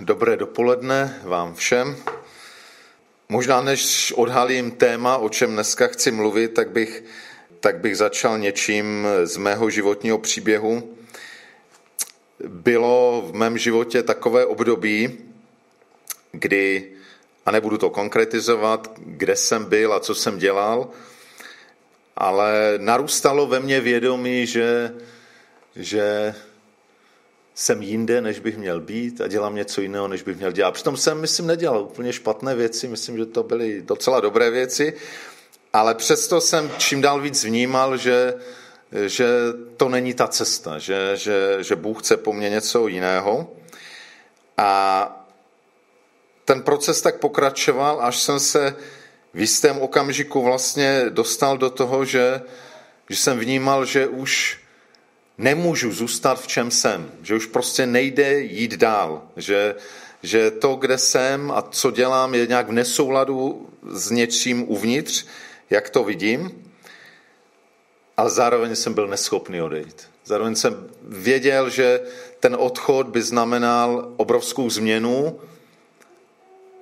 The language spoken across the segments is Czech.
Dobré dopoledne vám všem. Možná než odhalím téma, o čem dneska chci mluvit, tak bych, tak bych začal něčím z mého životního příběhu. Bylo v mém životě takové období, kdy, a nebudu to konkretizovat, kde jsem byl a co jsem dělal, ale narůstalo ve mně vědomí, že, že jsem jinde, než bych měl být a dělám něco jiného, než bych měl dělat. Přitom jsem, myslím, nedělal úplně špatné věci, myslím, že to byly docela dobré věci, ale přesto jsem čím dál víc vnímal, že, že to není ta cesta, že, že, že Bůh chce po mně něco jiného. A ten proces tak pokračoval, až jsem se v jistém okamžiku vlastně dostal do toho, že, že jsem vnímal, že už nemůžu zůstat v čem jsem, že už prostě nejde jít dál, že, že to, kde jsem a co dělám, je nějak v nesouladu s něčím uvnitř, jak to vidím, ale zároveň jsem byl neschopný odejít. Zároveň jsem věděl, že ten odchod by znamenal obrovskou změnu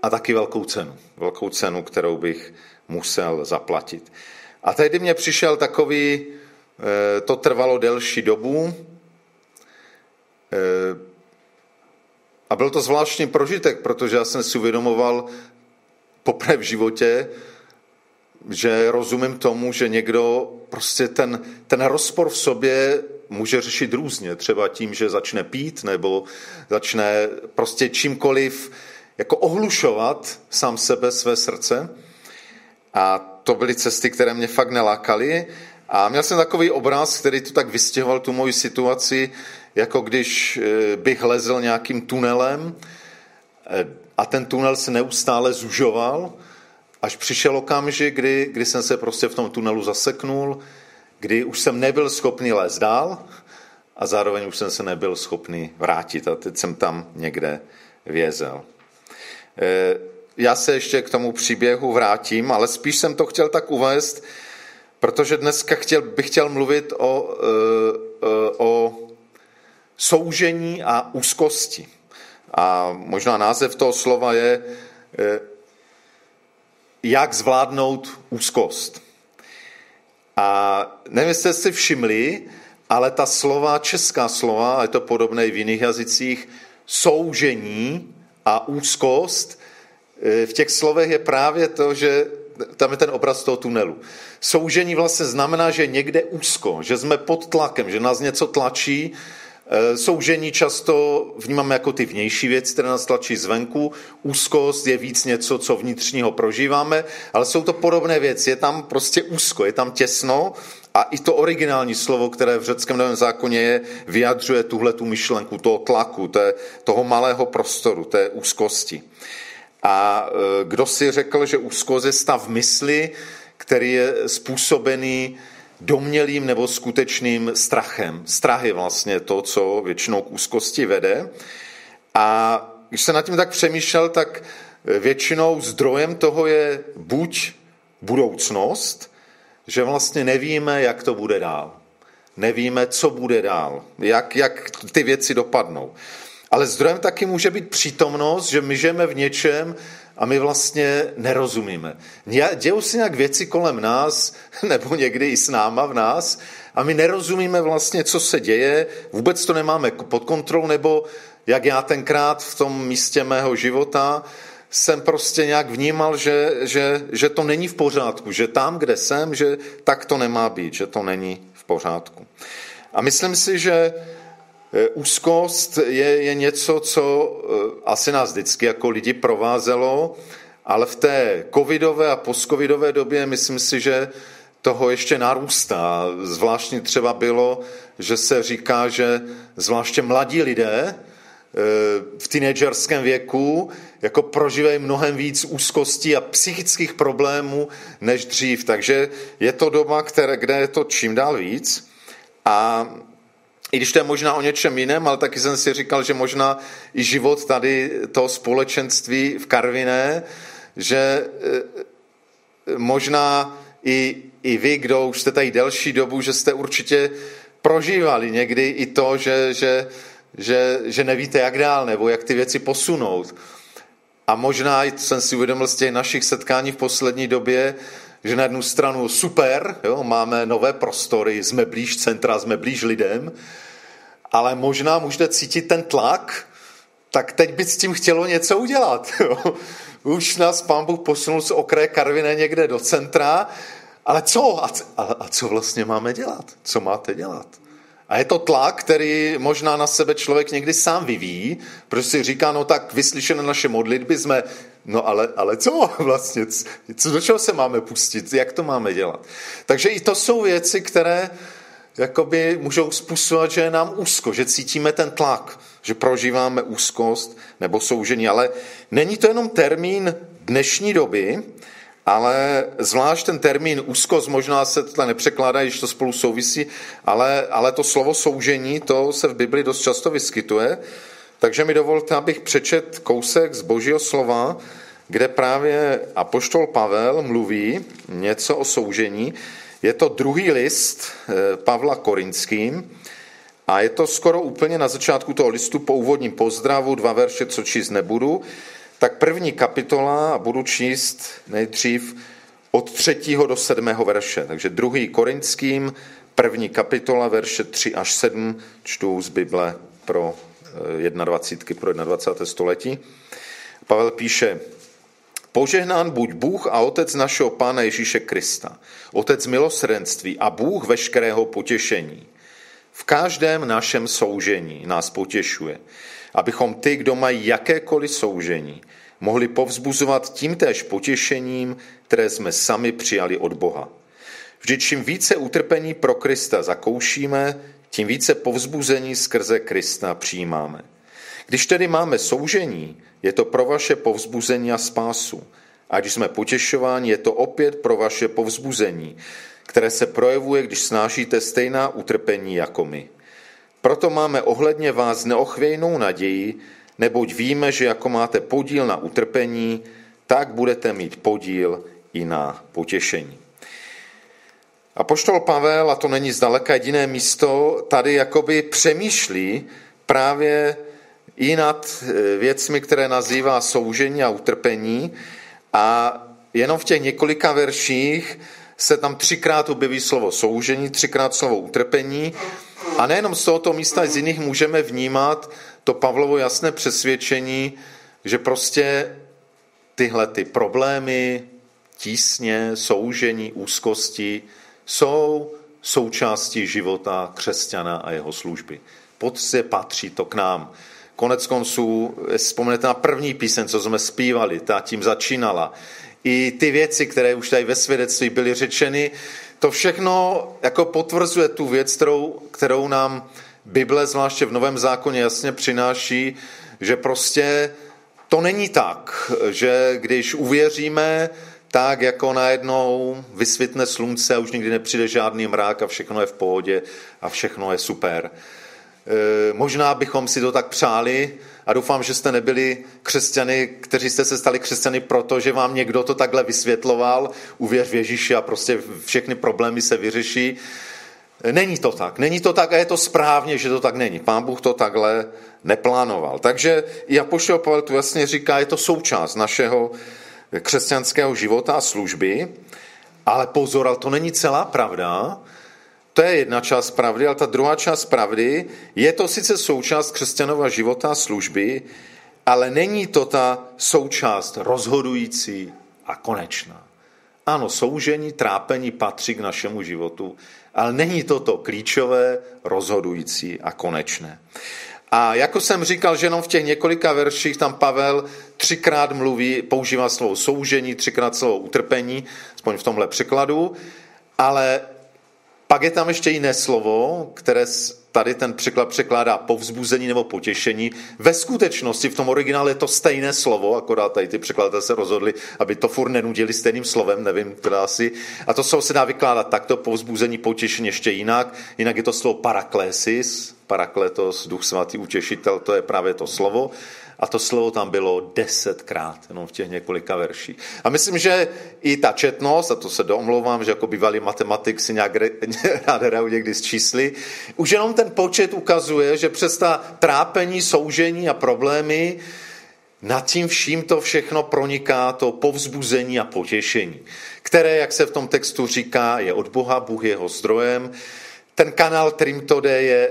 a taky velkou cenu. Velkou cenu, kterou bych musel zaplatit. A tehdy mě přišel takový to trvalo delší dobu eh, a byl to zvláštní prožitek, protože já jsem si uvědomoval poprvé v životě, že rozumím tomu, že někdo prostě ten, ten rozpor v sobě může řešit různě. Třeba tím, že začne pít nebo začne prostě čímkoliv jako ohlušovat sám sebe, své srdce. A to byly cesty, které mě fakt nelákaly. A měl jsem takový obraz, který tu tak vystěhoval tu moji situaci, jako když eh, bych lezl nějakým tunelem eh, a ten tunel se neustále zužoval, až přišel okamžik, kdy, kdy jsem se prostě v tom tunelu zaseknul, kdy už jsem nebyl schopný lézt dál a zároveň už jsem se nebyl schopný vrátit a teď jsem tam někde vězel. Eh, já se ještě k tomu příběhu vrátím, ale spíš jsem to chtěl tak uvést, protože dneska chtěl, bych chtěl mluvit o, eh, eh, o soužení a úzkosti. A možná název toho slova je, eh, jak zvládnout úzkost. A nevím, jestli jste si všimli, ale ta slova, česká slova, a je to podobné i v jiných jazycích, soužení a úzkost, v těch slovech je právě to, že tam je ten obraz toho tunelu. Soužení vlastně znamená, že někde úzko, že jsme pod tlakem, že nás něco tlačí. E, soužení často vnímáme jako ty vnější věci, které nás tlačí zvenku. Úzkost je víc něco, co vnitřního prožíváme, ale jsou to podobné věci. Je tam prostě úzko, je tam těsno a i to originální slovo, které v řeckém novém zákoně je, vyjadřuje tuhle tu myšlenku, toho tlaku, té, toho malého prostoru, té úzkosti. A e, kdo si řekl, že úzkost je stav mysli, který je způsobený domělým nebo skutečným strachem. Strach je vlastně to, co většinou k úzkosti vede. A když se nad tím tak přemýšlel, tak většinou zdrojem toho je buď budoucnost, že vlastně nevíme, jak to bude dál. Nevíme, co bude dál, jak, jak ty věci dopadnou. Ale zdrojem taky může být přítomnost, že my žijeme v něčem a my vlastně nerozumíme. Dějou se nějak věci kolem nás, nebo někdy i s náma v nás, a my nerozumíme vlastně, co se děje, vůbec to nemáme pod kontrolou, nebo jak já tenkrát v tom místě mého života jsem prostě nějak vnímal, že, že, že to není v pořádku, že tam, kde jsem, že tak to nemá být, že to není v pořádku. A myslím si, že úzkost je, je něco, co eh, asi nás vždycky jako lidi provázelo, ale v té covidové a postcovidové době myslím si, že toho ještě narůstá. Zvláštní třeba bylo, že se říká, že zvláště mladí lidé eh, v teenagerském věku jako prožívají mnohem víc úzkostí a psychických problémů než dřív. Takže je to doba, které, kde je to čím dál víc. A i když to je možná o něčem jiném, ale taky jsem si říkal, že možná i život tady toho společenství v Karviné, že eh, možná i, i vy, kdo už jste tady delší dobu, že jste určitě prožívali někdy i to, že, že že, že nevíte, jak dál, nebo jak ty věci posunout. A možná jsem si uvědomil z těch našich setkání v poslední době, že na jednu stranu super, jo, máme nové prostory, jsme blíž centra, jsme blíž lidem, ale možná můžete cítit ten tlak, tak teď by s tím chtělo něco udělat. Jo. Už nás pán Bůh posunul z okraje Karviné někde do centra, ale co? A, a, a co vlastně máme dělat? Co máte dělat? A je to tlak, který možná na sebe člověk někdy sám vyvíjí, protože si říká, no tak vyslyšené naše modlitby jsme, no ale, ale co vlastně, co, do čeho se máme pustit, jak to máme dělat. Takže i to jsou věci, které jakoby můžou způsobovat, že je nám úzko, že cítíme ten tlak, že prožíváme úzkost nebo soužení, ale není to jenom termín dnešní doby, ale zvlášť ten termín úzkost, možná se to nepřekládá, když to spolu souvisí, ale, ale to slovo soužení, to se v Bibli dost často vyskytuje. Takže mi dovolte, abych přečet kousek z božího slova, kde právě apoštol Pavel mluví něco o soužení. Je to druhý list eh, Pavla Korinským a je to skoro úplně na začátku toho listu po úvodním pozdravu, dva verše, co číst nebudu. Tak první kapitola, budu číst nejdřív od třetího do sedmého verše. Takže druhý korinským, první kapitola, verše 3 až 7, čtu z Bible pro 21. Eh, pro 21. století. Pavel píše, Požehnán buď Bůh a Otec našeho Pána Ježíše Krista, Otec milosrdenství a Bůh veškerého potěšení. V každém našem soužení nás potěšuje, abychom ty, kdo mají jakékoliv soužení, mohli povzbuzovat tímtéž potěšením, které jsme sami přijali od Boha. Vždyť čím více utrpení pro Krista zakoušíme, tím více povzbuzení skrze Krista přijímáme. Když tedy máme soužení, je to pro vaše povzbuzení a spásu. A když jsme potěšováni, je to opět pro vaše povzbuzení, které se projevuje, když snášíte stejná utrpení jako my. Proto máme ohledně vás neochvějnou naději, neboť víme, že jako máte podíl na utrpení, tak budete mít podíl i na potěšení. A poštol Pavel, a to není zdaleka jediné místo, tady jakoby přemýšlí právě i nad e, věcmi, které nazývá soužení a utrpení. A jenom v těch několika verších se tam třikrát objeví slovo soužení, třikrát slovo utrpení. A nejenom z tohoto místa, z jiných můžeme vnímat to Pavlovo jasné přesvědčení, že prostě tyhle ty problémy, tísně, soužení, úzkosti jsou součástí života křesťana a jeho služby. Pod se patří to k nám. Konec konců, vzpomenete na první píseň, co jsme zpívali, ta tím začínala. I ty věci, které už tady ve svědectví byly řečeny, to všechno jako potvrzuje tu věc, kterou, kterou nám Bible, zvláště v Novém zákoně, jasně přináší, že prostě to není tak, že když uvěříme, tak jako najednou vysvětne slunce a už nikdy nepřijde žádný mrák a všechno je v pohodě a všechno je super. E, možná bychom si to tak přáli a doufám, že jste nebyli křesťany, kteří jste se stali křesťany proto, že vám někdo to takhle vysvětloval, uvěř v Ježíši a prostě všechny problémy se vyřeší. Není to tak. Není to tak a je to správně, že to tak není. Pán Bůh to takhle neplánoval. Takže i Apoštol Pavel tu jasně říká, je to součást našeho křesťanského života a služby, ale pozor, ale to není celá pravda. To je jedna část pravdy, ale ta druhá část pravdy je to sice součást křesťanova života a služby, ale není to ta součást rozhodující a konečná. Ano, soužení, trápení patří k našemu životu, ale není to to klíčové, rozhodující a konečné. A jako jsem říkal, že jenom v těch několika verších tam Pavel třikrát mluví, používá slovo soužení, třikrát slovo utrpení, aspoň v tomhle překladu, ale pak je tam ještě jiné slovo, které tady ten překlad překládá povzbuzení nebo potěšení. Ve skutečnosti v tom originále je to stejné slovo, akorát tady ty překladatelé se rozhodli, aby to furt nenudili stejným slovem, nevím, teda asi. A to slovo se dá vykládat takto, povzbuzení, potěšení ještě jinak. Jinak je to slovo paraklésis, parakletos, duch svatý, utěšitel, to je právě to slovo. A to slovo tam bylo desetkrát, jenom v těch několika verších. A myslím, že i ta četnost, a to se domlouvám, že jako bývalý matematik si nějak rád hraju někdy s čísly, už jenom ten počet ukazuje, že přes ta trápení, soužení a problémy nad tím vším to všechno proniká to povzbuzení a potěšení, které, jak se v tom textu říká, je od Boha, Bůh je jeho zdrojem, ten kanál, kterým to jde, je,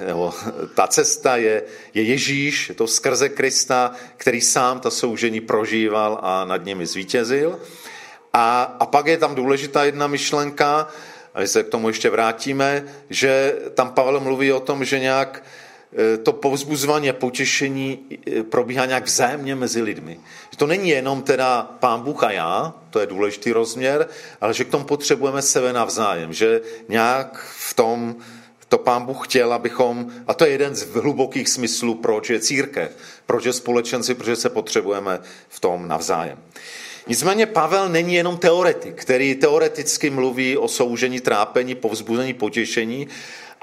eh, nebo ta cesta je, je Ježíš, je to skrze Krista, který sám ta soužení prožíval a nad nimi zvítězil. A, a pak je tam důležitá jedna myšlenka, a my se k tomu ještě vrátíme, že tam Pavel mluví o tom, že nějak to povzbuzování a potěšení eh, probíhá nějak vzájemně mezi lidmi. Že to není jenom teda pán Bůh a já, to je důležitý rozměr, ale že k tomu potřebujeme sebe navzájem, že nějak v tom to pán Bůh chtěl, abychom, a to je jeden z hlubokých smyslů, proč je církev, proč je společenci, protože se potřebujeme v tom navzájem. Nicméně Pavel není jenom teoretik, který teoreticky mluví o soužení, trápení, povzbuzení, potěšení,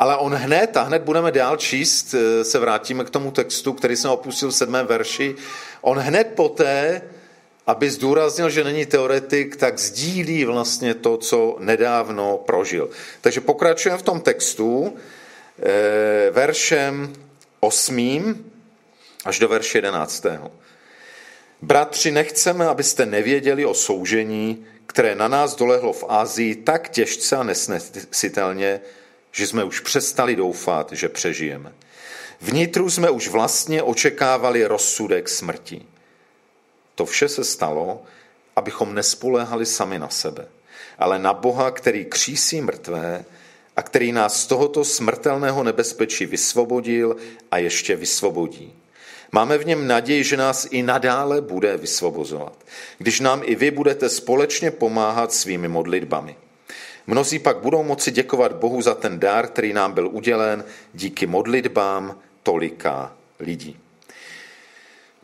ale on hned, a hned budeme dál číst, eh, se vrátíme k tomu textu, který jsem opustil v sedmém verši, on hned poté, aby zdůraznil, že není teoretik, tak sdílí vlastně to, co nedávno prožil. Takže pokračujeme v tom textu eh, veršem osmým až do verše jedenáctého. Bratři, nechceme, abyste nevěděli o soužení, které na nás dolehlo v Ázii tak těžce a nesnesitelně, že jsme už přestali doufat, že přežijeme. Vnitru jsme už vlastně očekávali rozsudek smrti. To vše se stalo, abychom nespoléhali sami na sebe, ale na Boha, který křísí mrtvé a který nás z tohoto smrtelného nebezpečí vysvobodil a ještě vysvobodí. Máme v něm naději, že nás i nadále bude vysvobozovat, když nám i vy budete společně pomáhat svými modlitbami. Mnozí pak budou moci děkovat Bohu za ten dár, který nám byl udělen díky modlitbám tolika lidí.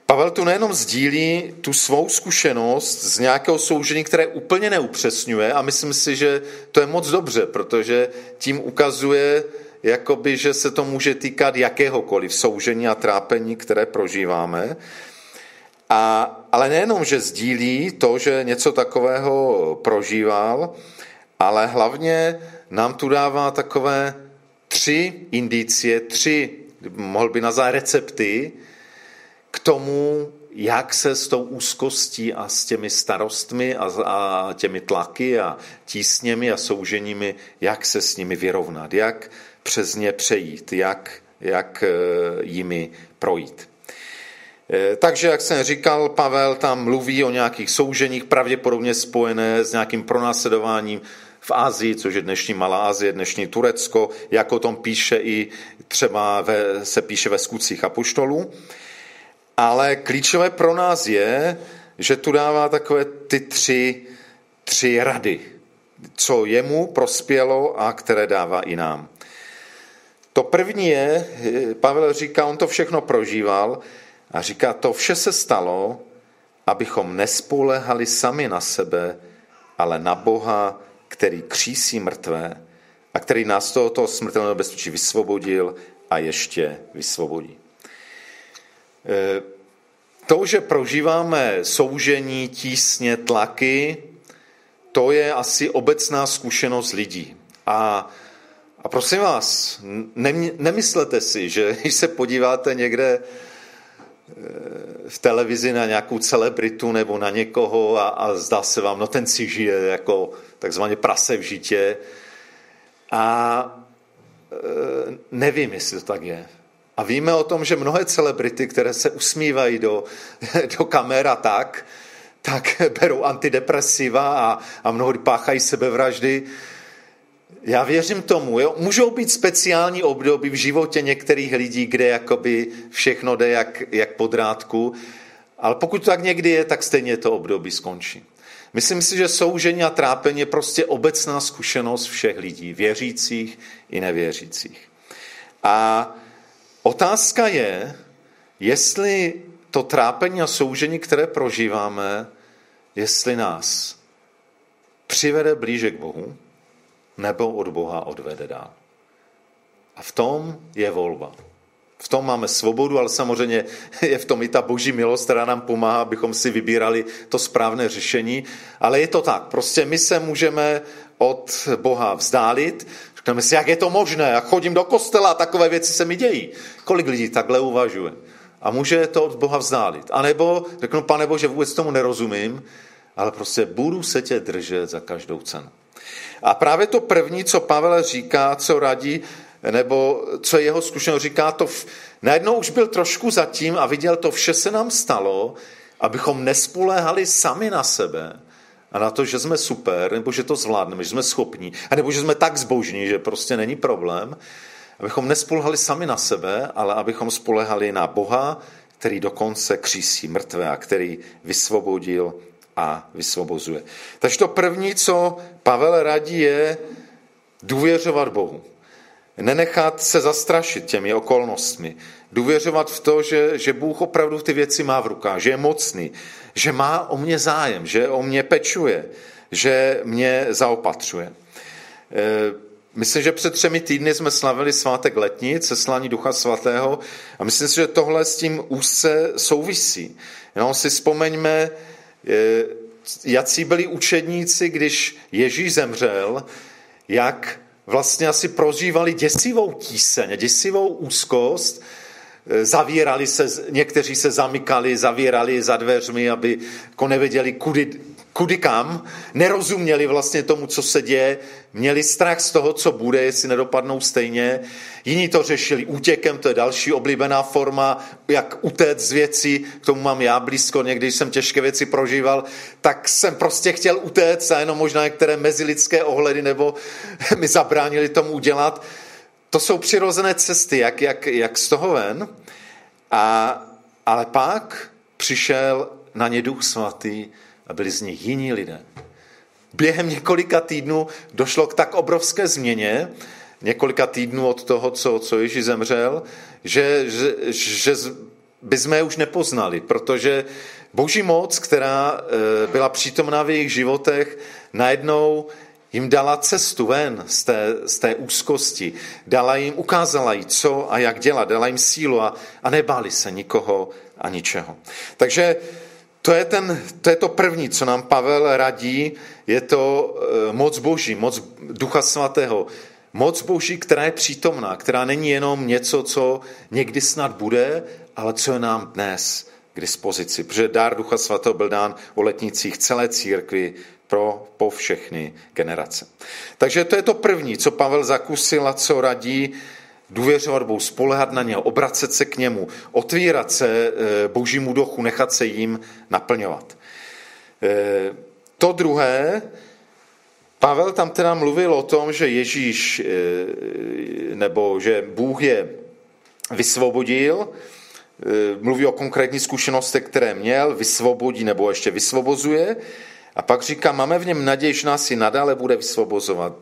Pavel tu nejenom sdílí tu svou zkušenost z nějakého soužení, které úplně neupřesňuje a myslím si, že to je moc dobře, protože tím ukazuje, jakoby, že se to může týkat jakéhokoliv soužení a trápení, které prožíváme. A, ale nejenom, že sdílí to, že něco takového prožíval, ale hlavně nám tu dává takové tři indicie, tři, mohl by nazvat recepty k tomu, jak se s tou úzkostí a s těmi starostmi a, a těmi tlaky a tísněmi a souženími, jak se s nimi vyrovnat, jak přes ně přejít, jak, jak e, jimi projít. E, takže, jak jsem říkal, Pavel tam mluví o nějakých souženích, pravděpodobně spojené s nějakým pronásledováním v Asii, což je dnešní Malá Azie, dnešní Turecko, jak o tom píše i třeba ve, se píše ve skutcích apoštolů. Ale klíčové pro nás je, že tu dává takové ty tři, tři rady, co jemu prospělo a které dává i nám. To první je, Pavel říká, on to všechno prožíval a říká, to vše se stalo, abychom nespolehali sami na sebe, ale na Boha, který křísí mrtvé a který nás tohoto smrtelného bezpečí vysvobodil a ještě vysvobodí. E, to, že prožíváme soužení, tísně, tlaky, to je asi obecná zkušenost lidí. A, a prosím vás, nemyslete si, že když se podíváte někde v televizi na nějakou celebritu nebo na někoho a, a zdá se vám, no ten si žije jako takzvaně prase v žitě a e, nevím, jestli to tak je. A víme o tom, že mnohé celebrity, které se usmívají do, do kamera tak, tak berou antidepresiva a, a mnohdy páchají sebevraždy, já věřím tomu, jo? můžou být speciální období v životě některých lidí, kde jakoby všechno jde jak, jak po drátku, ale pokud to tak někdy je, tak stejně to období skončí. Myslím si, že soužení a trápení je prostě obecná zkušenost všech lidí, věřících i nevěřících. A otázka je, jestli to trápení a soužení, které prožíváme, jestli nás přivede blíže k Bohu, nebo od Boha odvede dál. A v tom je volba. V tom máme svobodu, ale samozřejmě je v tom i ta boží milost, která nám pomáhá, abychom si vybírali to správné řešení. Ale je to tak. Prostě my se můžeme od Boha vzdálit. Řekneme si, jak je to možné, jak chodím do kostela takové věci se mi dějí. Kolik lidí takhle uvažuje? A může to od Boha vzdálit. A nebo řeknu, pane Bože, vůbec tomu nerozumím, ale prostě budu se tě držet za každou cenu. A právě to první, co Pavel říká, co radí, nebo co jeho zkušenost říká, to v... najednou už byl trošku zatím a viděl, to vše se nám stalo, abychom nespoléhali sami na sebe a na to, že jsme super, nebo že to zvládneme, že jsme schopní, a nebo že jsme tak zbožní, že prostě není problém, abychom nespolehali sami na sebe, ale abychom spolehali na Boha, který dokonce křísí mrtvé a který vysvobodil a vysvobozuje. Takže to první, co Pavel radí, je důvěřovat Bohu. Nenechat se zastrašit těmi okolnostmi. Důvěřovat v to, že, že Bůh opravdu ty věci má v rukách, že je mocný, že má o mě zájem, že o mě pečuje, že mě zaopatřuje. E, myslím, že před třemi týdny jsme slavili svátek letní, ceslání Ducha Svatého a myslím si, že tohle s tím úzce souvisí. Jenom si vzpomeňme, jací byli učedníci, když Ježíš zemřel, jak vlastně asi prožívali děsivou tíseň, děsivou úzkost, e, zavírali se, někteří se zamykali, zavírali za dveřmi, aby jako nevěděli, kudy, kudy kam, nerozuměli vlastně tomu, co se děje, měli strach z toho, co bude, jestli nedopadnou stejně. Jiní to řešili útěkem, to je další oblíbená forma, jak utéct z věcí, k tomu mám já blízko, někdy jsem těžké věci prožíval, tak jsem prostě chtěl utéct a jenom možná některé mezilidské ohledy nebo mi zabránili tomu udělat. To jsou přirozené cesty, jak, jak, jak z toho ven. A, ale pak přišel na ně duch svatý, a byli z nich jiní lidé. Během několika týdnů došlo k tak obrovské změně, několika týdnů od toho, co, co Ježíš zemřel, že, že, že bychom je už nepoznali, protože boží moc, která e, byla přítomná v jejich životech, najednou jim dala cestu ven z té, z té úzkosti. Dala jim, ukázala jí, co a jak dělat, dala jim sílu a, a nebáli se nikoho a ničeho. Takže to je, ten, to je to první, co nám Pavel radí, je to eh, moc Boží, moc Ducha Svatého. Moc Boží, která je přítomná, která není jenom něco, co někdy snad bude, ale co je nám dnes k dispozici. Protože dár Ducha Svatého byl dán o letnicích celé církvy pro, po všechny generace. Takže to je to první, co Pavel zakusil a co radí důvěřovat Bohu, spolehat na něho, obracet se k němu, otvírat se eh, božímu duchu, nechat se jim naplňovat. Eh, to druhé, Pavel tam teda mluvil o tom, že Ježíš, eh, nebo že Bůh je vysvobodil, mluví o konkrétní zkušenostech, které měl, vysvobodí nebo ještě vysvobozuje. A pak říká, máme v něm naději, že nás i nadále bude vysvobozovat.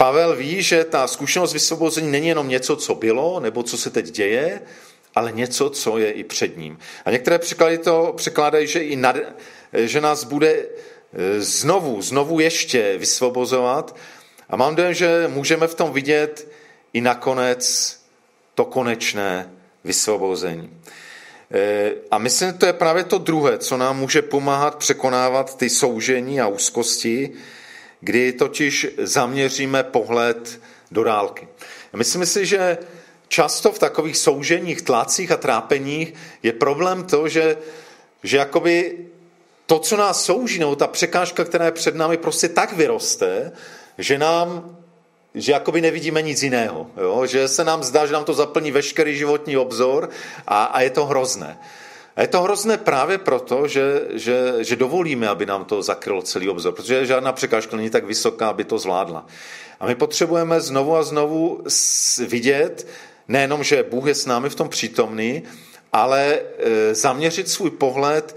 Pavel ví, že ta zkušenost vysvobození není jenom něco, co bylo, nebo co se teď děje, ale něco, co je i před ním. A některé překlady to překládají, že, i nad, že nás bude e, znovu, znovu ještě vysvobozovat. A mám dojem, že můžeme v tom vidět i nakonec to konečné vysvobození. E, a myslím, že to je právě to druhé, co nám může pomáhat překonávat ty soužení a úzkosti, kdy totiž zaměříme pohled do dálky. Myslím si, že často v takových souženích, tlácích a trápeních je problém to, že, že jakoby to, co nás souží, nebo ta překážka, která je před námi, prostě tak vyroste, že nám že jakoby nevidíme nic jiného. Jo? Že se nám zdá, že nám to zaplní veškerý životní obzor a, a je to hrozné. A je to hrozné právě proto, že, že, že dovolíme, aby nám to zakrylo celý obzor, protože žádná překážka není tak vysoká, aby to zvládla. A my potřebujeme znovu a znovu vidět, nejenom, že Bůh je s námi v tom přítomný, ale e, zaměřit svůj pohled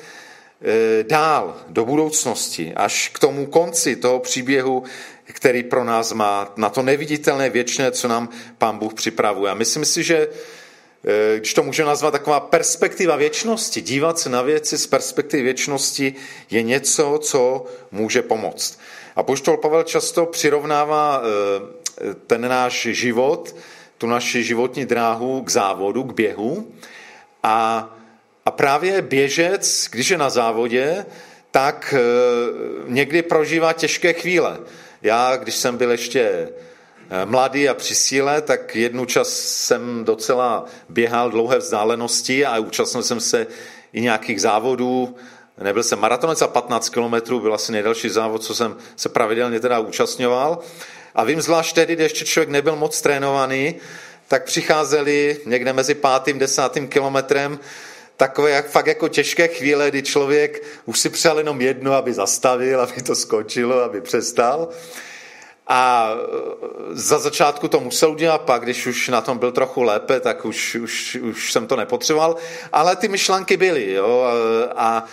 e, dál do budoucnosti, až k tomu konci toho příběhu, který pro nás má, na to neviditelné věčné, co nám Pán Bůh připravuje. A myslím si, že když to můžeme nazvat taková perspektiva věčnosti, dívat se na věci z perspektivy věčnosti je něco, co může pomoct. A poštol Pavel často přirovnává eh, ten náš život tu naši životní dráhu k závodu, k běhu. A, a právě běžec, když je na závodě, tak e, někdy prožívá těžké chvíle. Já, když jsem byl ještě mladý a při síle, tak jednu čas jsem docela běhal dlouhé vzdálenosti a účastnil jsem se i nějakých závodů. Nebyl jsem maratonec a 15 kilometrů byl asi nejdelší závod, co jsem se pravidelně teda účastňoval. A vím zvlášť tehdy, když ještě člověk nebyl moc trénovaný, tak přicházeli někde mezi pátým, desátým kilometrem takové jak, fakt jako těžké chvíle, kdy člověk už si přál jenom jedno, aby zastavil, aby to skočilo, aby přestal. A za začátku to musel udělat, pak když už na tom byl trochu lépe, tak už, už, už jsem to nepotřeboval. Ale ty myšlenky byly. Jo? A,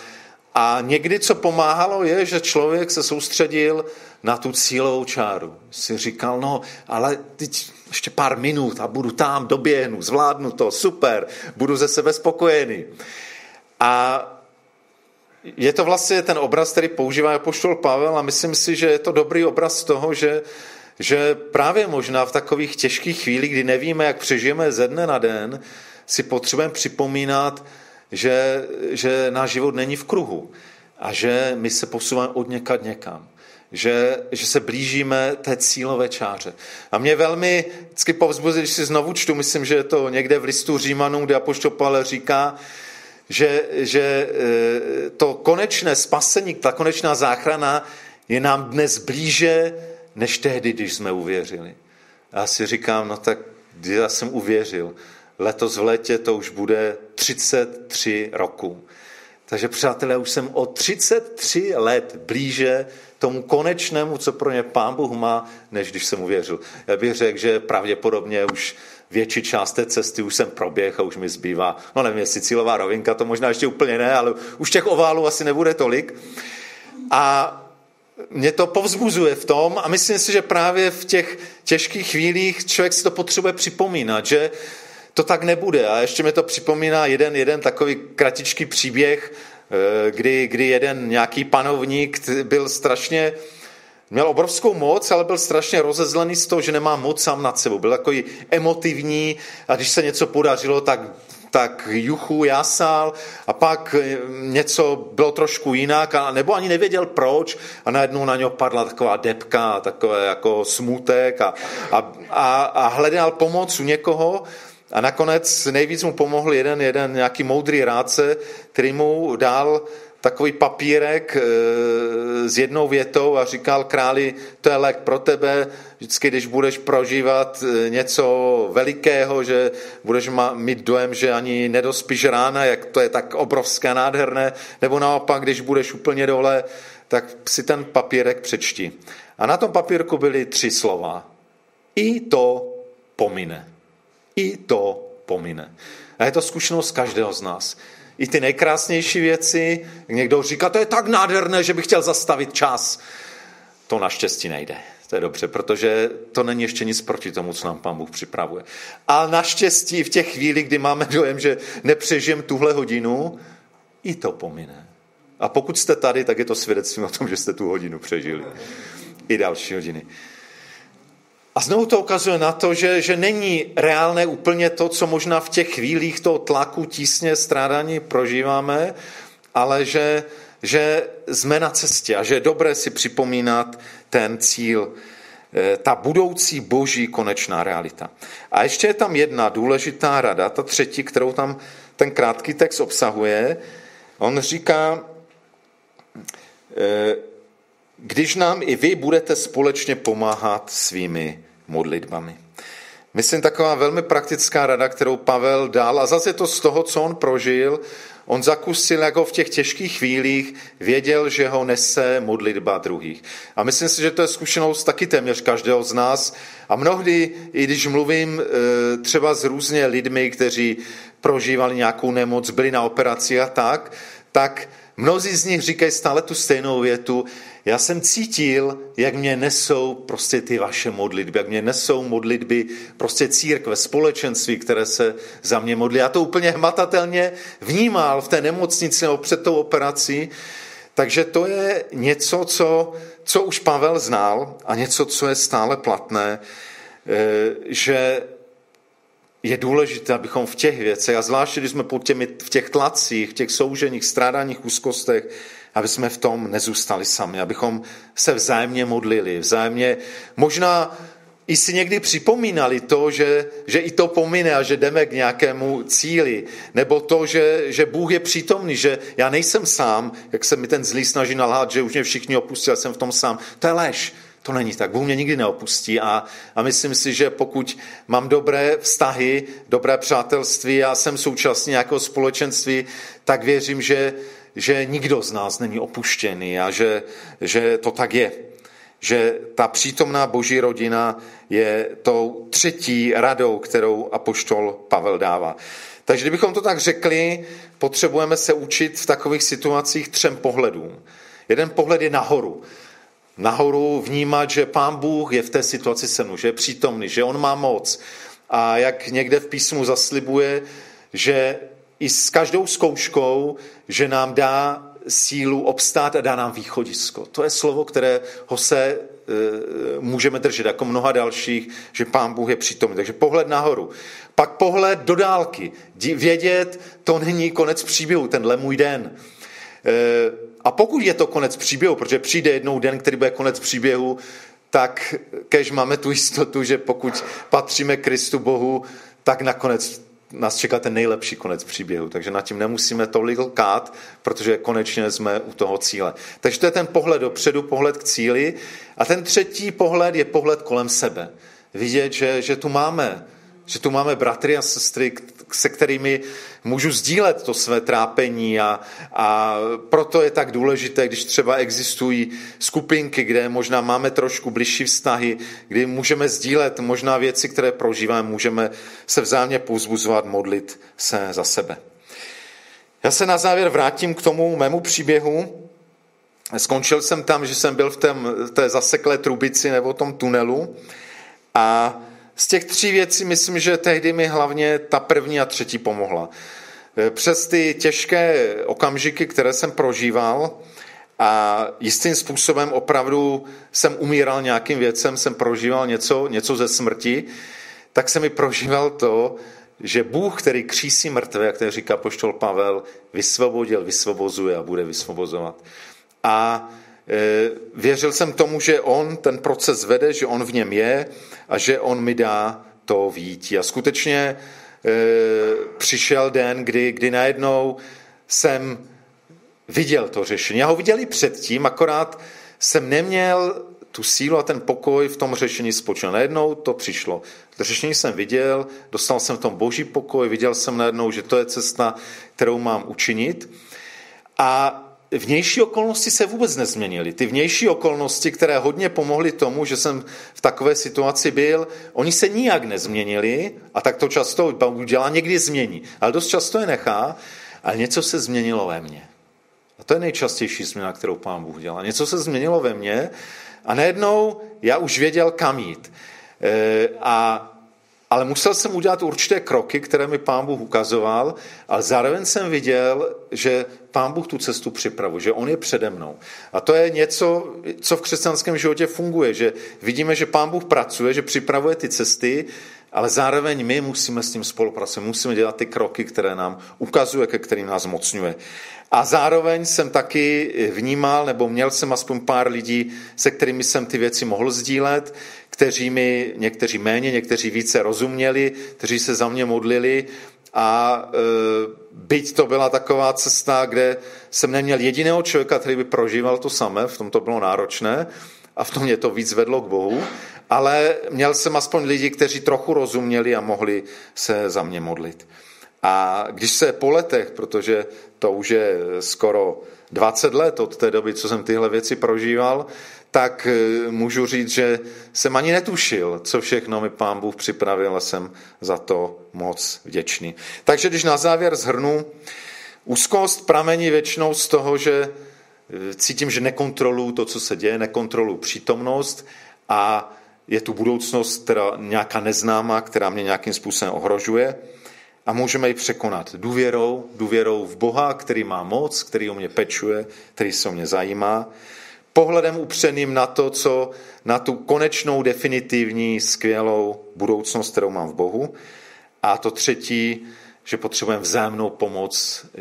a někdy, co pomáhalo, je, že člověk se soustředil na tu cílovou čáru. Si říkal, no, ale teď ještě pár minut a budu tam, doběhnu, zvládnu to, super, budu ze sebe spokojený. A je to vlastně ten obraz, který používá Apoštol Pavel a myslím si, že je to dobrý obraz toho, že, že právě možná v takových těžkých chvílích, kdy nevíme, jak přežijeme ze dne na den, si potřebujeme připomínat, že, že náš život není v kruhu a že my se posouváme od někad někam že, že se blížíme té cílové čáře. A mě velmi vždycky povzbuzí, když si znovu čtu, myslím, že je to někde v listu Římanům, kde Apoštol Pavel říká, že, že e, to konečné spasení, ta konečná záchrana je nám dnes blíže, než tehdy, když jsme uvěřili. Já si říkám, no tak já jsem uvěřil. Letos v létě to už bude 33 roku. Takže přátelé, už jsem o 33 let blíže tomu konečnému, co pro ně pán Bůh má, než když jsem uvěřil. Já bych řekl, že pravděpodobně už větší část té cesty už jsem proběh a už mi zbývá, no nevím, jestli cílová rovinka, to možná ještě úplně ne, ale už těch oválů asi nebude tolik. A mě to povzbuzuje v tom a myslím si, že právě v těch těžkých chvílích člověk si to potřebuje připomínat, že to tak nebude. A ještě mi to připomíná jeden, jeden takový kratičký příběh, eh, kdy, kdy jeden nějaký panovník byl strašně, měl obrovskou moc, ale byl strašně rozezlený z toho, že nemá moc sám nad sebou. Byl takový emotivní a když se něco podařilo, tak tak juchu jásal. A pak eh, něco bylo trošku jinak, a nebo ani nevěděl proč. A najednou na něho padla taková depka, takové jako smutek a, a, a, a hledal pomoc u někoho. A nakonec nejvíc mu pomohl jeden, jeden nějaký moudrý rádce, který mu dal takový papírek e, s jednou větou a říkal králi, to je lék pro tebe, vždycky, když budeš prožívat e, něco velikého, že budeš mít dojem, že ani nedospíš rána, jak to je tak obrovské, nádherné, nebo naopak, když budeš úplně dole, tak si ten papírek přečti. A na tom papírku byly tři slova. I to pomine i to pomine. A je to zkušenost každého z nás. I ty nejkrásnější věci, někdo říká, to je tak nádherné, že bych chtěl zastavit čas. To naštěstí nejde. To je dobře, protože to není ještě nic proti tomu, co nám Pán Bůh připravuje. A naštěstí v těch chvílích, kdy máme dojem, že nepřežijem tuhle hodinu, i to pomine. A pokud jste tady, tak je to svědectvím o tom, že jste tu hodinu přežili. I další hodiny. A znovu to ukazuje na to, že, že není reálné úplně to, co možná v těch chvílích toho tlaku, tísně, strádání prožíváme, ale že, že jsme na cestě a že je dobré si připomínat ten cíl, eh, ta budoucí boží konečná realita. A ještě je tam jedna důležitá rada, ta třetí, kterou tam ten krátký text obsahuje. On říká, eh, když nám i vy budete společně pomáhat svými modlitbami. Myslím, taková velmi praktická rada, kterou Pavel dal, a zase to z toho, co on prožil, on zakusil jako v těch těžkých chvílích, věděl, že ho nese modlitba druhých. A myslím si, že to je zkušenost taky téměř každého z nás. A mnohdy, i když mluvím e, třeba s různě lidmi, kteří prožívali nějakou nemoc, byli na operaci a tak, tak mnozí z nich říkají stále tu stejnou větu, já jsem cítil, jak mě nesou prostě ty vaše modlitby, jak mě nesou modlitby prostě církve, společenství, které se za mě modlí. Já to úplně hmatatelně vnímal v té nemocnici nebo před tou operací, takže to je něco, co, co už Pavel znal a něco, co je stále platné, eh, že je důležité, abychom v těch věcech, a zvláště když jsme pod těmi, v těch tlacích, v těch souženích, strádáních, úzkostech, aby jsme v tom nezůstali sami, abychom se vzájemně modlili, vzájemně možná i si někdy připomínali to, že, že i to pomine a že jdeme k nějakému cíli, nebo to, že, že Bůh je přítomný, že já nejsem sám, jak se mi ten zlý snaží nalhát, že už mě všichni opustili, jsem v tom sám. To je lež. To není tak. Bůh mě nikdy neopustí a, a myslím si, že pokud mám dobré vztahy, dobré přátelství a jsem současně nějakého společenství, tak věřím, že, že nikdo z nás není opuštěný a že, že to tak je. Že ta přítomná boží rodina je tou třetí radou, kterou apoštol Pavel dává. Takže kdybychom to tak řekli, potřebujeme se učit v takových situacích třem pohledům. Jeden pohled je nahoru nahoru vnímat, že pán Bůh je v té situaci se mnou, že je přítomný, že on má moc. A jak někde v písmu zaslibuje, že i s každou zkouškou, že nám dá sílu obstát a dá nám východisko. To je slovo, které ho se e, můžeme držet, jako mnoha dalších, že pán Bůh je přítomný. Takže pohled nahoru. Pak pohled do dálky. Vědět, to není konec příběhu, tenhle můj den. E, a pokud je to konec příběhu, protože přijde jednou den, který bude konec příběhu, tak kež máme tu jistotu, že pokud patříme Kristu Bohu, tak nakonec nás čeká ten nejlepší konec příběhu. Takže nad tím nemusíme tolik lkát, protože konečně jsme u toho cíle. Takže to je ten pohled dopředu, pohled k cíli. A ten třetí pohled je pohled kolem sebe. Vidět, že, že tu máme že tu máme bratry a sestry, se kterými můžu sdílet to své trápení a, a proto je tak důležité, když třeba existují skupinky, kde možná máme trošku bližší vztahy, kdy můžeme sdílet možná věci, které prožíváme, můžeme se vzájemně pouzbuzovat, modlit se za sebe. Já se na závěr vrátím k tomu mému příběhu. Skončil jsem tam, že jsem byl v, tém, té zaseklé trubici nebo tom tunelu a z těch tří věcí myslím, že tehdy mi hlavně ta první a třetí pomohla. E, přes ty těžké okamžiky, které jsem prožíval a jistým způsobem opravdu jsem umíral nějakým věcem, jsem prožíval něco, něco ze smrti, tak jsem mi prožíval to, že Bůh, který křísí mrtvé, jak který říká poštol Pavel, vysvobodil, vysvobozuje a bude vysvobozovat. A Eh, věřil jsem tomu, že on ten proces vede, že on v něm je a že on mi dá to vítí. A skutečně eh, přišel den, kdy, kdy najednou jsem viděl to řešení. Já ho viděl i předtím, akorát jsem neměl tu sílu a ten pokoj v tom řešení spočil. Najednou to přišlo. To řešení jsem viděl, dostal jsem v tom boží pokoj, viděl jsem najednou, že to je cesta, kterou mám učinit. A vnější okolnosti se vůbec nezměnily. Ty vnější okolnosti, které hodně pomohly tomu, že jsem v takové situaci byl, oni se nijak nezměnili a tak to často Bůh dělá, někdy změní, ale dost často je nechá, ale něco se změnilo ve mně. A to je nejčastější změna, kterou pán Bůh dělá. Něco se změnilo ve mně a najednou já už věděl, kam jít. E, a ale musel jsem udělat určité kroky, které mi pán Bůh ukazoval, ale zároveň jsem viděl, že pán Bůh tu cestu připravuje, že on je přede mnou. A to je něco, co v křesťanském životě funguje, že vidíme, že pán Bůh pracuje, že připravuje ty cesty, ale zároveň my musíme s tím spolupracovat, musíme dělat ty kroky, které nám ukazuje, ke kterým nás mocňuje. A zároveň jsem taky vnímal, nebo měl jsem aspoň pár lidí, se kterými jsem ty věci mohl sdílet, kteří mi, někteří méně, někteří více rozuměli, kteří se za mě modlili a e, byť to byla taková cesta, kde jsem neměl jediného člověka, který by prožíval to samé, v tom to bylo náročné a v tom mě to víc vedlo k Bohu, ale měl jsem aspoň lidi, kteří trochu rozuměli a mohli se za mě modlit. A když se po letech, protože to už je skoro 20 let od té doby, co jsem tyhle věci prožíval, tak eh, můžu říct, že jsem ani netušil, co všechno mi pán Bůh připravil a jsem za to moc vděčný. Takže když na závěr zhrnu, úzkost pramení většinou z toho, že eh, cítím, že nekontroluji to, co se děje, nekontroluji přítomnost a je tu budoucnost, která nějaká neznámá, která mě nějakým způsobem ohrožuje a můžeme ji překonat důvěrou, důvěrou v Boha, který má moc, který o mě pečuje, který se o mě zajímá, pohledem upřeným na to, co na tu konečnou, definitivní, skvělou budoucnost, kterou mám v Bohu A to třetí, že potřebujeme vzájemnou pomoc eh,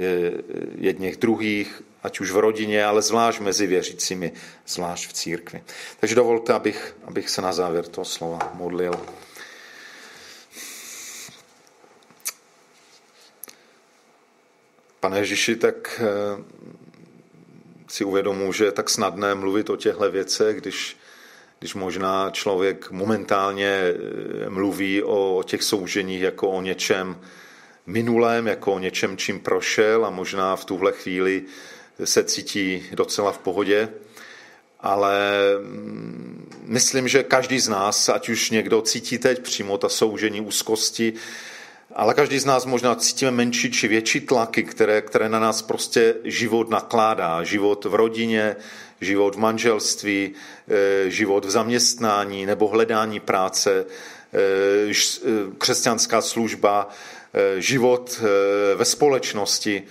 jedněch druhých, ať už v rodině, ale zvlášť mezi věřícími, zvlášť v církvi. Takže dovolte, abych, abych se na závěr toho slova modlil. Pane Ježíši, tak eh, si uvědomuji, že je tak snadné mluvit o těchto věcech, když, když možná člověk momentálně eh, mluví o těch souženích jako o něčem minulém, jako o něčem, čím prošel a možná v tuhle chvíli se cítí docela v pohodě. Ale mm, myslím, že každý z nás, ať už někdo cítí teď přímo ta soužení úzkosti, ale každý z nás možná cítíme menší či větší tlaky, které, které na nás prostě život nakládá. Život v rodině, život v manželství, eh, život v zaměstnání nebo hledání práce, eh, eh, křesťanská služba, život ve společnosti.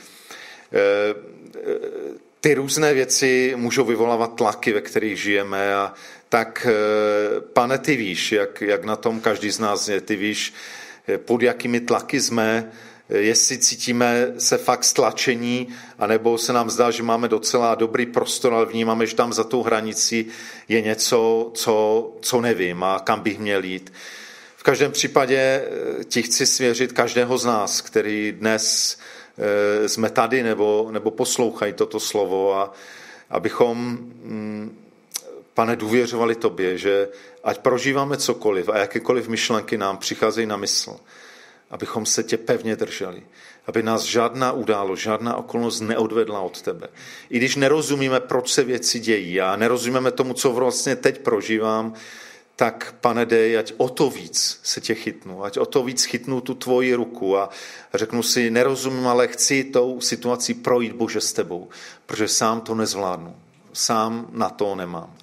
Ty různé věci můžou vyvolávat tlaky, ve kterých žijeme a tak, pane, ty víš, jak, jak na tom každý z nás je, ty víš, pod jakými tlaky jsme, jestli cítíme se fakt stlačení, anebo se nám zdá, že máme docela dobrý prostor, ale vnímáme, že tam za tou hranicí je něco, co, co nevím a kam bych měl jít. V každém případě eh, ti chci svěřit každého z nás, který dnes eh, jsme tady nebo, nebo poslouchají toto slovo a abychom mm, Pane, důvěřovali tobě, že ať prožíváme cokoliv a jakékoliv myšlenky nám přicházejí na mysl, abychom se tě pevně drželi, aby nás žádná událo, žádná okolnost neodvedla od tebe. I když nerozumíme, proč se věci dějí a nerozumíme tomu, co vlastně teď prožívám, tak pane dej, ať o to víc se tě chytnu, ať o to víc chytnu tu tvoji ruku a řeknu si, nerozumím, ale chci tou situací projít Bože s tebou, protože sám to nezvládnu, sám na to nemám.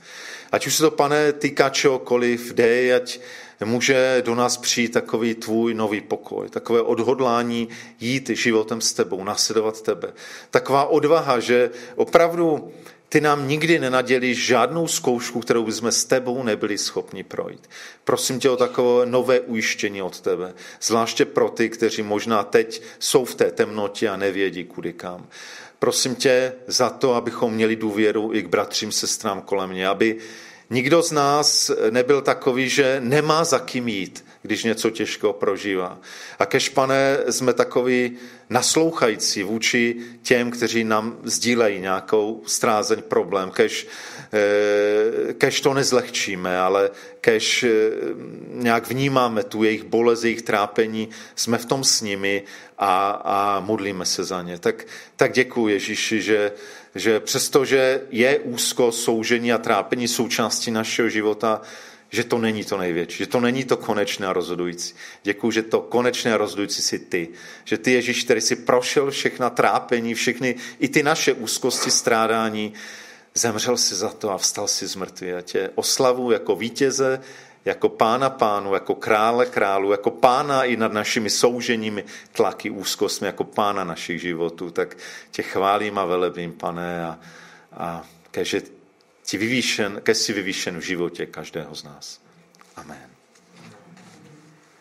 Ať už se to, pane, týká čehokoliv, dej, ať může do nás přijít takový tvůj nový pokoj, takové odhodlání jít životem s tebou, nasledovat tebe. Taková odvaha, že opravdu ty nám nikdy nenadělíš žádnou zkoušku, kterou bychom s tebou nebyli schopni projít. Prosím tě o takové nové ujištění od tebe, zvláště pro ty, kteří možná teď jsou v té temnotě a nevědí kudy kam. Prosím tě za to, abychom měli důvěru i k bratřím, sestrám kolem mě, aby nikdo z nás nebyl takový, že nemá za kým jít, když něco těžko prožívá. A kež, pane, jsme takový naslouchající vůči těm, kteří nám sdílejí nějakou strázeň problém. Kež, kež to nezlehčíme, ale kež eh, nějak vnímáme tu jejich bolest, jejich trápení, jsme v tom s nimi a, a modlíme se za ně. Tak, tak děkuji Ježíši, že, že přestože je úzko soužení a trápení součástí našeho života, že to není to největší, že to není to konečné a rozhodující. Děkuji, že to konečné a rozhodující jsi ty. Že ty, Ježíš, který si prošel všechna trápení, všechny, i ty naše úzkosti, strádání, zemřel si za to a vstal si z mrtvý. A tě oslavu jako vítěze, jako pána pánu, jako krále králu, jako pána i nad našimi souženími, tlaky, úzkostmi, jako pána našich životů. Tak tě chválím a velebím, pane, a, a keže ti vyvýšen, kež si vyvýšen v životě každého z nás. Amen.